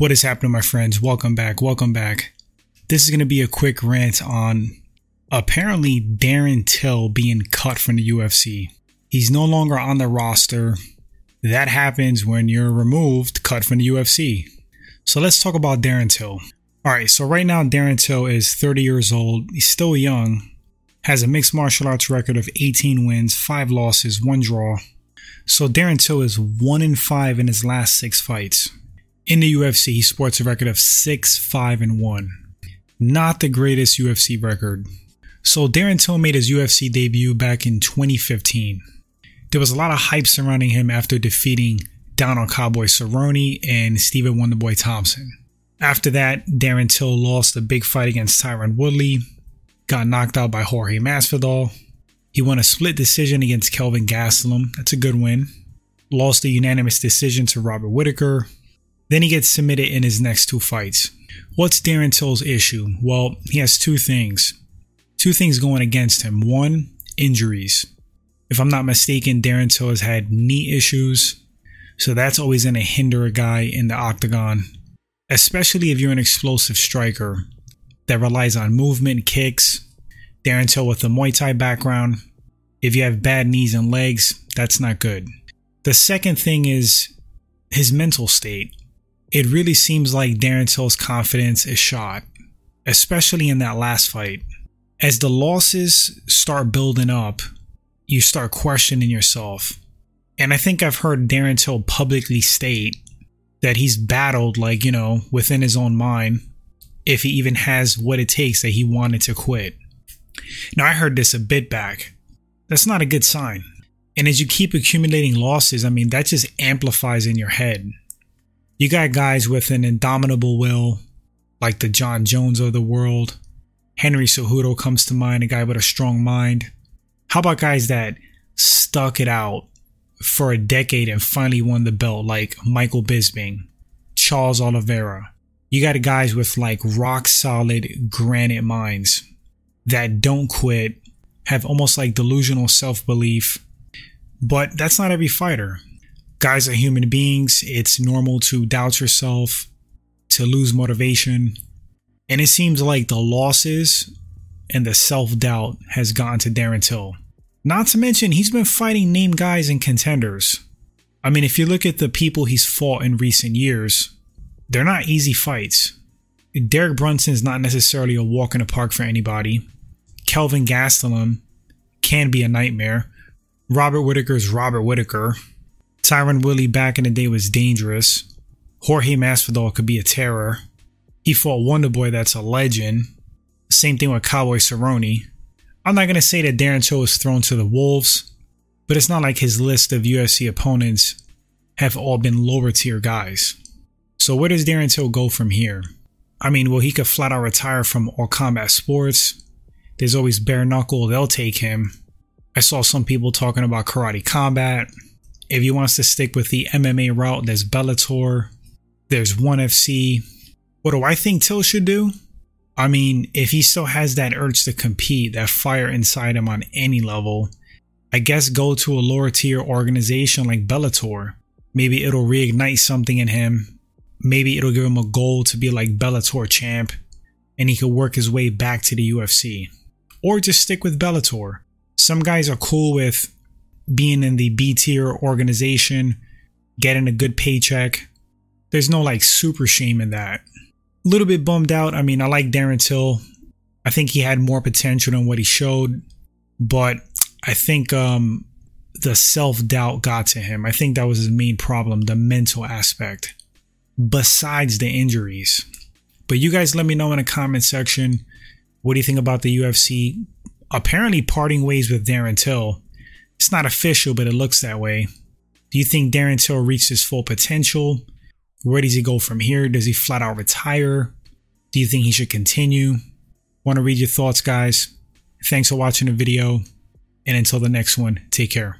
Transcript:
What is happening, my friends? Welcome back. Welcome back. This is going to be a quick rant on apparently Darren Till being cut from the UFC. He's no longer on the roster. That happens when you're removed, cut from the UFC. So let's talk about Darren Till. All right, so right now Darren Till is 30 years old. He's still young. Has a mixed martial arts record of 18 wins, 5 losses, 1 draw. So Darren Till is 1 in 5 in his last 6 fights. In the UFC, he sports a record of 6 5 and 1. Not the greatest UFC record. So Darren Till made his UFC debut back in 2015. There was a lot of hype surrounding him after defeating Donald Cowboy Cerrone and Stephen Wonderboy Thompson. After that, Darren Till lost a big fight against Tyron Woodley, got knocked out by Jorge Masvidal. He won a split decision against Kelvin Gastelum. That's a good win. Lost a unanimous decision to Robert Whitaker. Then he gets submitted in his next two fights. What's Darren Till's issue? Well, he has two things. Two things going against him. One, injuries. If I'm not mistaken, Darren Till has had knee issues. So that's always going to hinder a guy in the octagon, especially if you're an explosive striker that relies on movement, kicks. Darren Till with a Muay Thai background. If you have bad knees and legs, that's not good. The second thing is his mental state. It really seems like Darren Till's confidence is shot, especially in that last fight. As the losses start building up, you start questioning yourself. And I think I've heard Darren Till publicly state that he's battled, like, you know, within his own mind, if he even has what it takes that he wanted to quit. Now, I heard this a bit back. That's not a good sign. And as you keep accumulating losses, I mean, that just amplifies in your head. You got guys with an indomitable will, like the Jon Jones of the world. Henry Cejudo comes to mind, a guy with a strong mind. How about guys that stuck it out for a decade and finally won the belt, like Michael Bisping, Charles Oliveira? You got guys with like rock solid granite minds that don't quit, have almost like delusional self belief. But that's not every fighter guys are human beings. It's normal to doubt yourself, to lose motivation. And it seems like the losses and the self doubt has gotten to Darren Till. Not to mention, he's been fighting name guys and contenders. I mean, if you look at the people he's fought in recent years, they're not easy fights. Derek Brunson's not necessarily a walk in the park for anybody. Kelvin Gastelum can be a nightmare. Robert Whitaker's Robert Whitaker. Tyron Woodley back in the day was dangerous. Jorge Masvidal could be a terror. He fought Wonderboy, that's a legend. Same thing with Cowboy Cerrone. I'm not gonna say that Darren Till was thrown to the wolves, but it's not like his list of UFC opponents have all been lower tier guys. So where does Darren Till go from here? I mean, well, he could flat out retire from all combat sports. There's always bare knuckle, they'll take him. I saw some people talking about karate combat. If he wants to stick with the MMA route, there's Bellator, there's ONE FC. What do I think Till should do? I mean, if he still has that urge to compete, that fire inside him on any level, I guess go to a lower tier organization like Bellator. Maybe it'll reignite something in him. Maybe it'll give him a goal to be like Bellator champ and he could work his way back to the UFC. Or just stick with Bellator. Some guys are cool with being in the B tier organization, getting a good paycheck. There's no like super shame in that. A little bit bummed out. I mean, I like Darren Till. I think he had more potential than what he showed, but I think um, the self doubt got to him. I think that was his main problem, the mental aspect, besides the injuries. But you guys let me know in the comment section what do you think about the UFC apparently parting ways with Darren Till. It's not official, but it looks that way. Do you think Darren Till reached his full potential? Where does he go from here? Does he flat out retire? Do you think he should continue? Want to read your thoughts, guys? Thanks for watching the video. And until the next one, take care.